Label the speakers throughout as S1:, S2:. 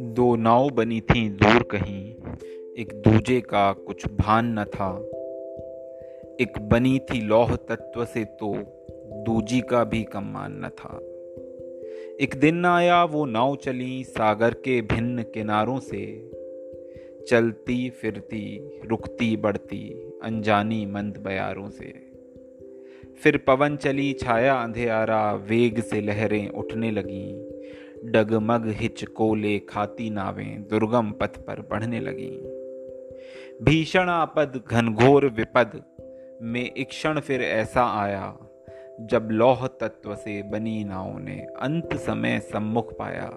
S1: दो नाव बनी थी, दूर कहीं। एक दूजे का कुछ भान न था। एक बनी थी लौह तत्व से तो दूजी का भी कमान न था। एक दिन आया, वो नाव चली सागर के भिन्न किनारों से। चलती फिरती, रुकती बढ़ती, अनजानी मंद बयारों से। फिर पवन चली छाया अंधेरा वेग से लहरें उठने लगीं। डगमग हिच कोले खाती नावें, दुर्गम पथ पर बढ़ने लगीं। भीषण आपद, घनघोर विपद, में एक क्षण फिर ऐसा आया, जब लौह तत्व से बनी नाव ने अंत समय सम्मुख पाया।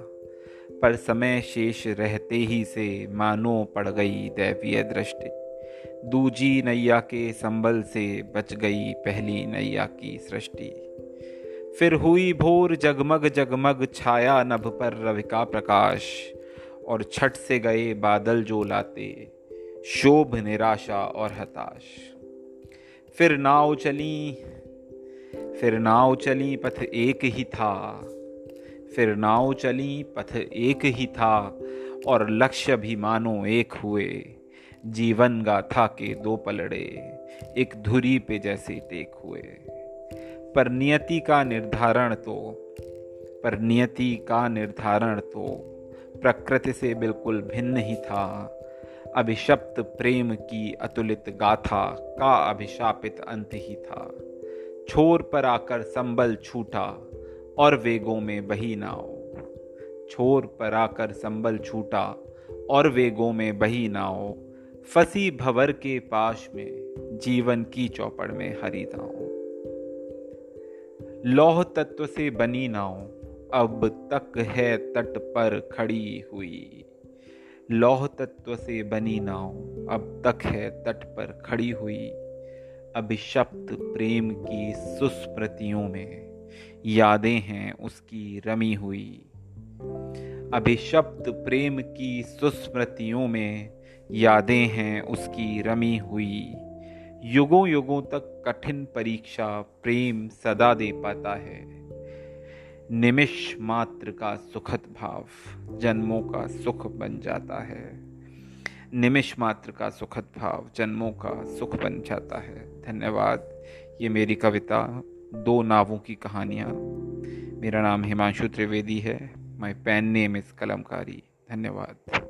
S1: पर समय शेष रहते ही से मानो पड़ गई दैवीय दृष्टि। दूजी नैया के संबल से बच गई पहली नैया की सृष्टि। फिर हुई भोर जगमग जगमग छाया नभ पर रवि का प्रकाश, और छठ से गए बादल जो लाते, शोभ, निराशा और हताश। फिर नाव चली, फिर नाव चली, पथ एक ही था। फिर नाव चली, पथ एक ही था, और लक्ष्य भी मानो एक हुए। जीवन गाथा के दो पलड़े, एक धुरी पे जैसे टेक हुए। पर नियति का निर्धारण तो पर नियति का निर्धारण तो प्रकृति से बिल्कुल भिन्न ही था। अभिशप्त प्रेम की अतुलित गाथा का अभिशापित अंत ही था। छोर पर आकर संबल छूटा और वेगों में बही नाव छोर पर आकर संबल छूटा और वेगों में बही नाव फसी भवर के पाश में, जीवन की चौपड़ में हरी नाव लौह तत्व से बनी नाव अब तक है तट पर खड़ी हुई। लौह तत्व से बनी नाव अब तक है तट पर खड़ी हुई। अभिशप्त प्रेम की सुस्मृतियों में, यादें हैं उसकी रमी हुई। अभिशप्त प्रेम की सुस्मृतियों में यादें हैं उसकी रमी हुई। युगों युगों तक कठिन परीक्षा प्रेम सदा दे पाता है। निमिष मात्र का सुखद भाव जन्मों का सुख बन जाता है। निमिष मात्र का सुखद भाव जन्मों का सुख बन जाता है। धन्यवाद। ये मेरी कविता, दो नावों की कहानियाँ। मेरा नाम हिमांशु त्रिवेदी है। My pen name is Kalamkari धन्यवाद।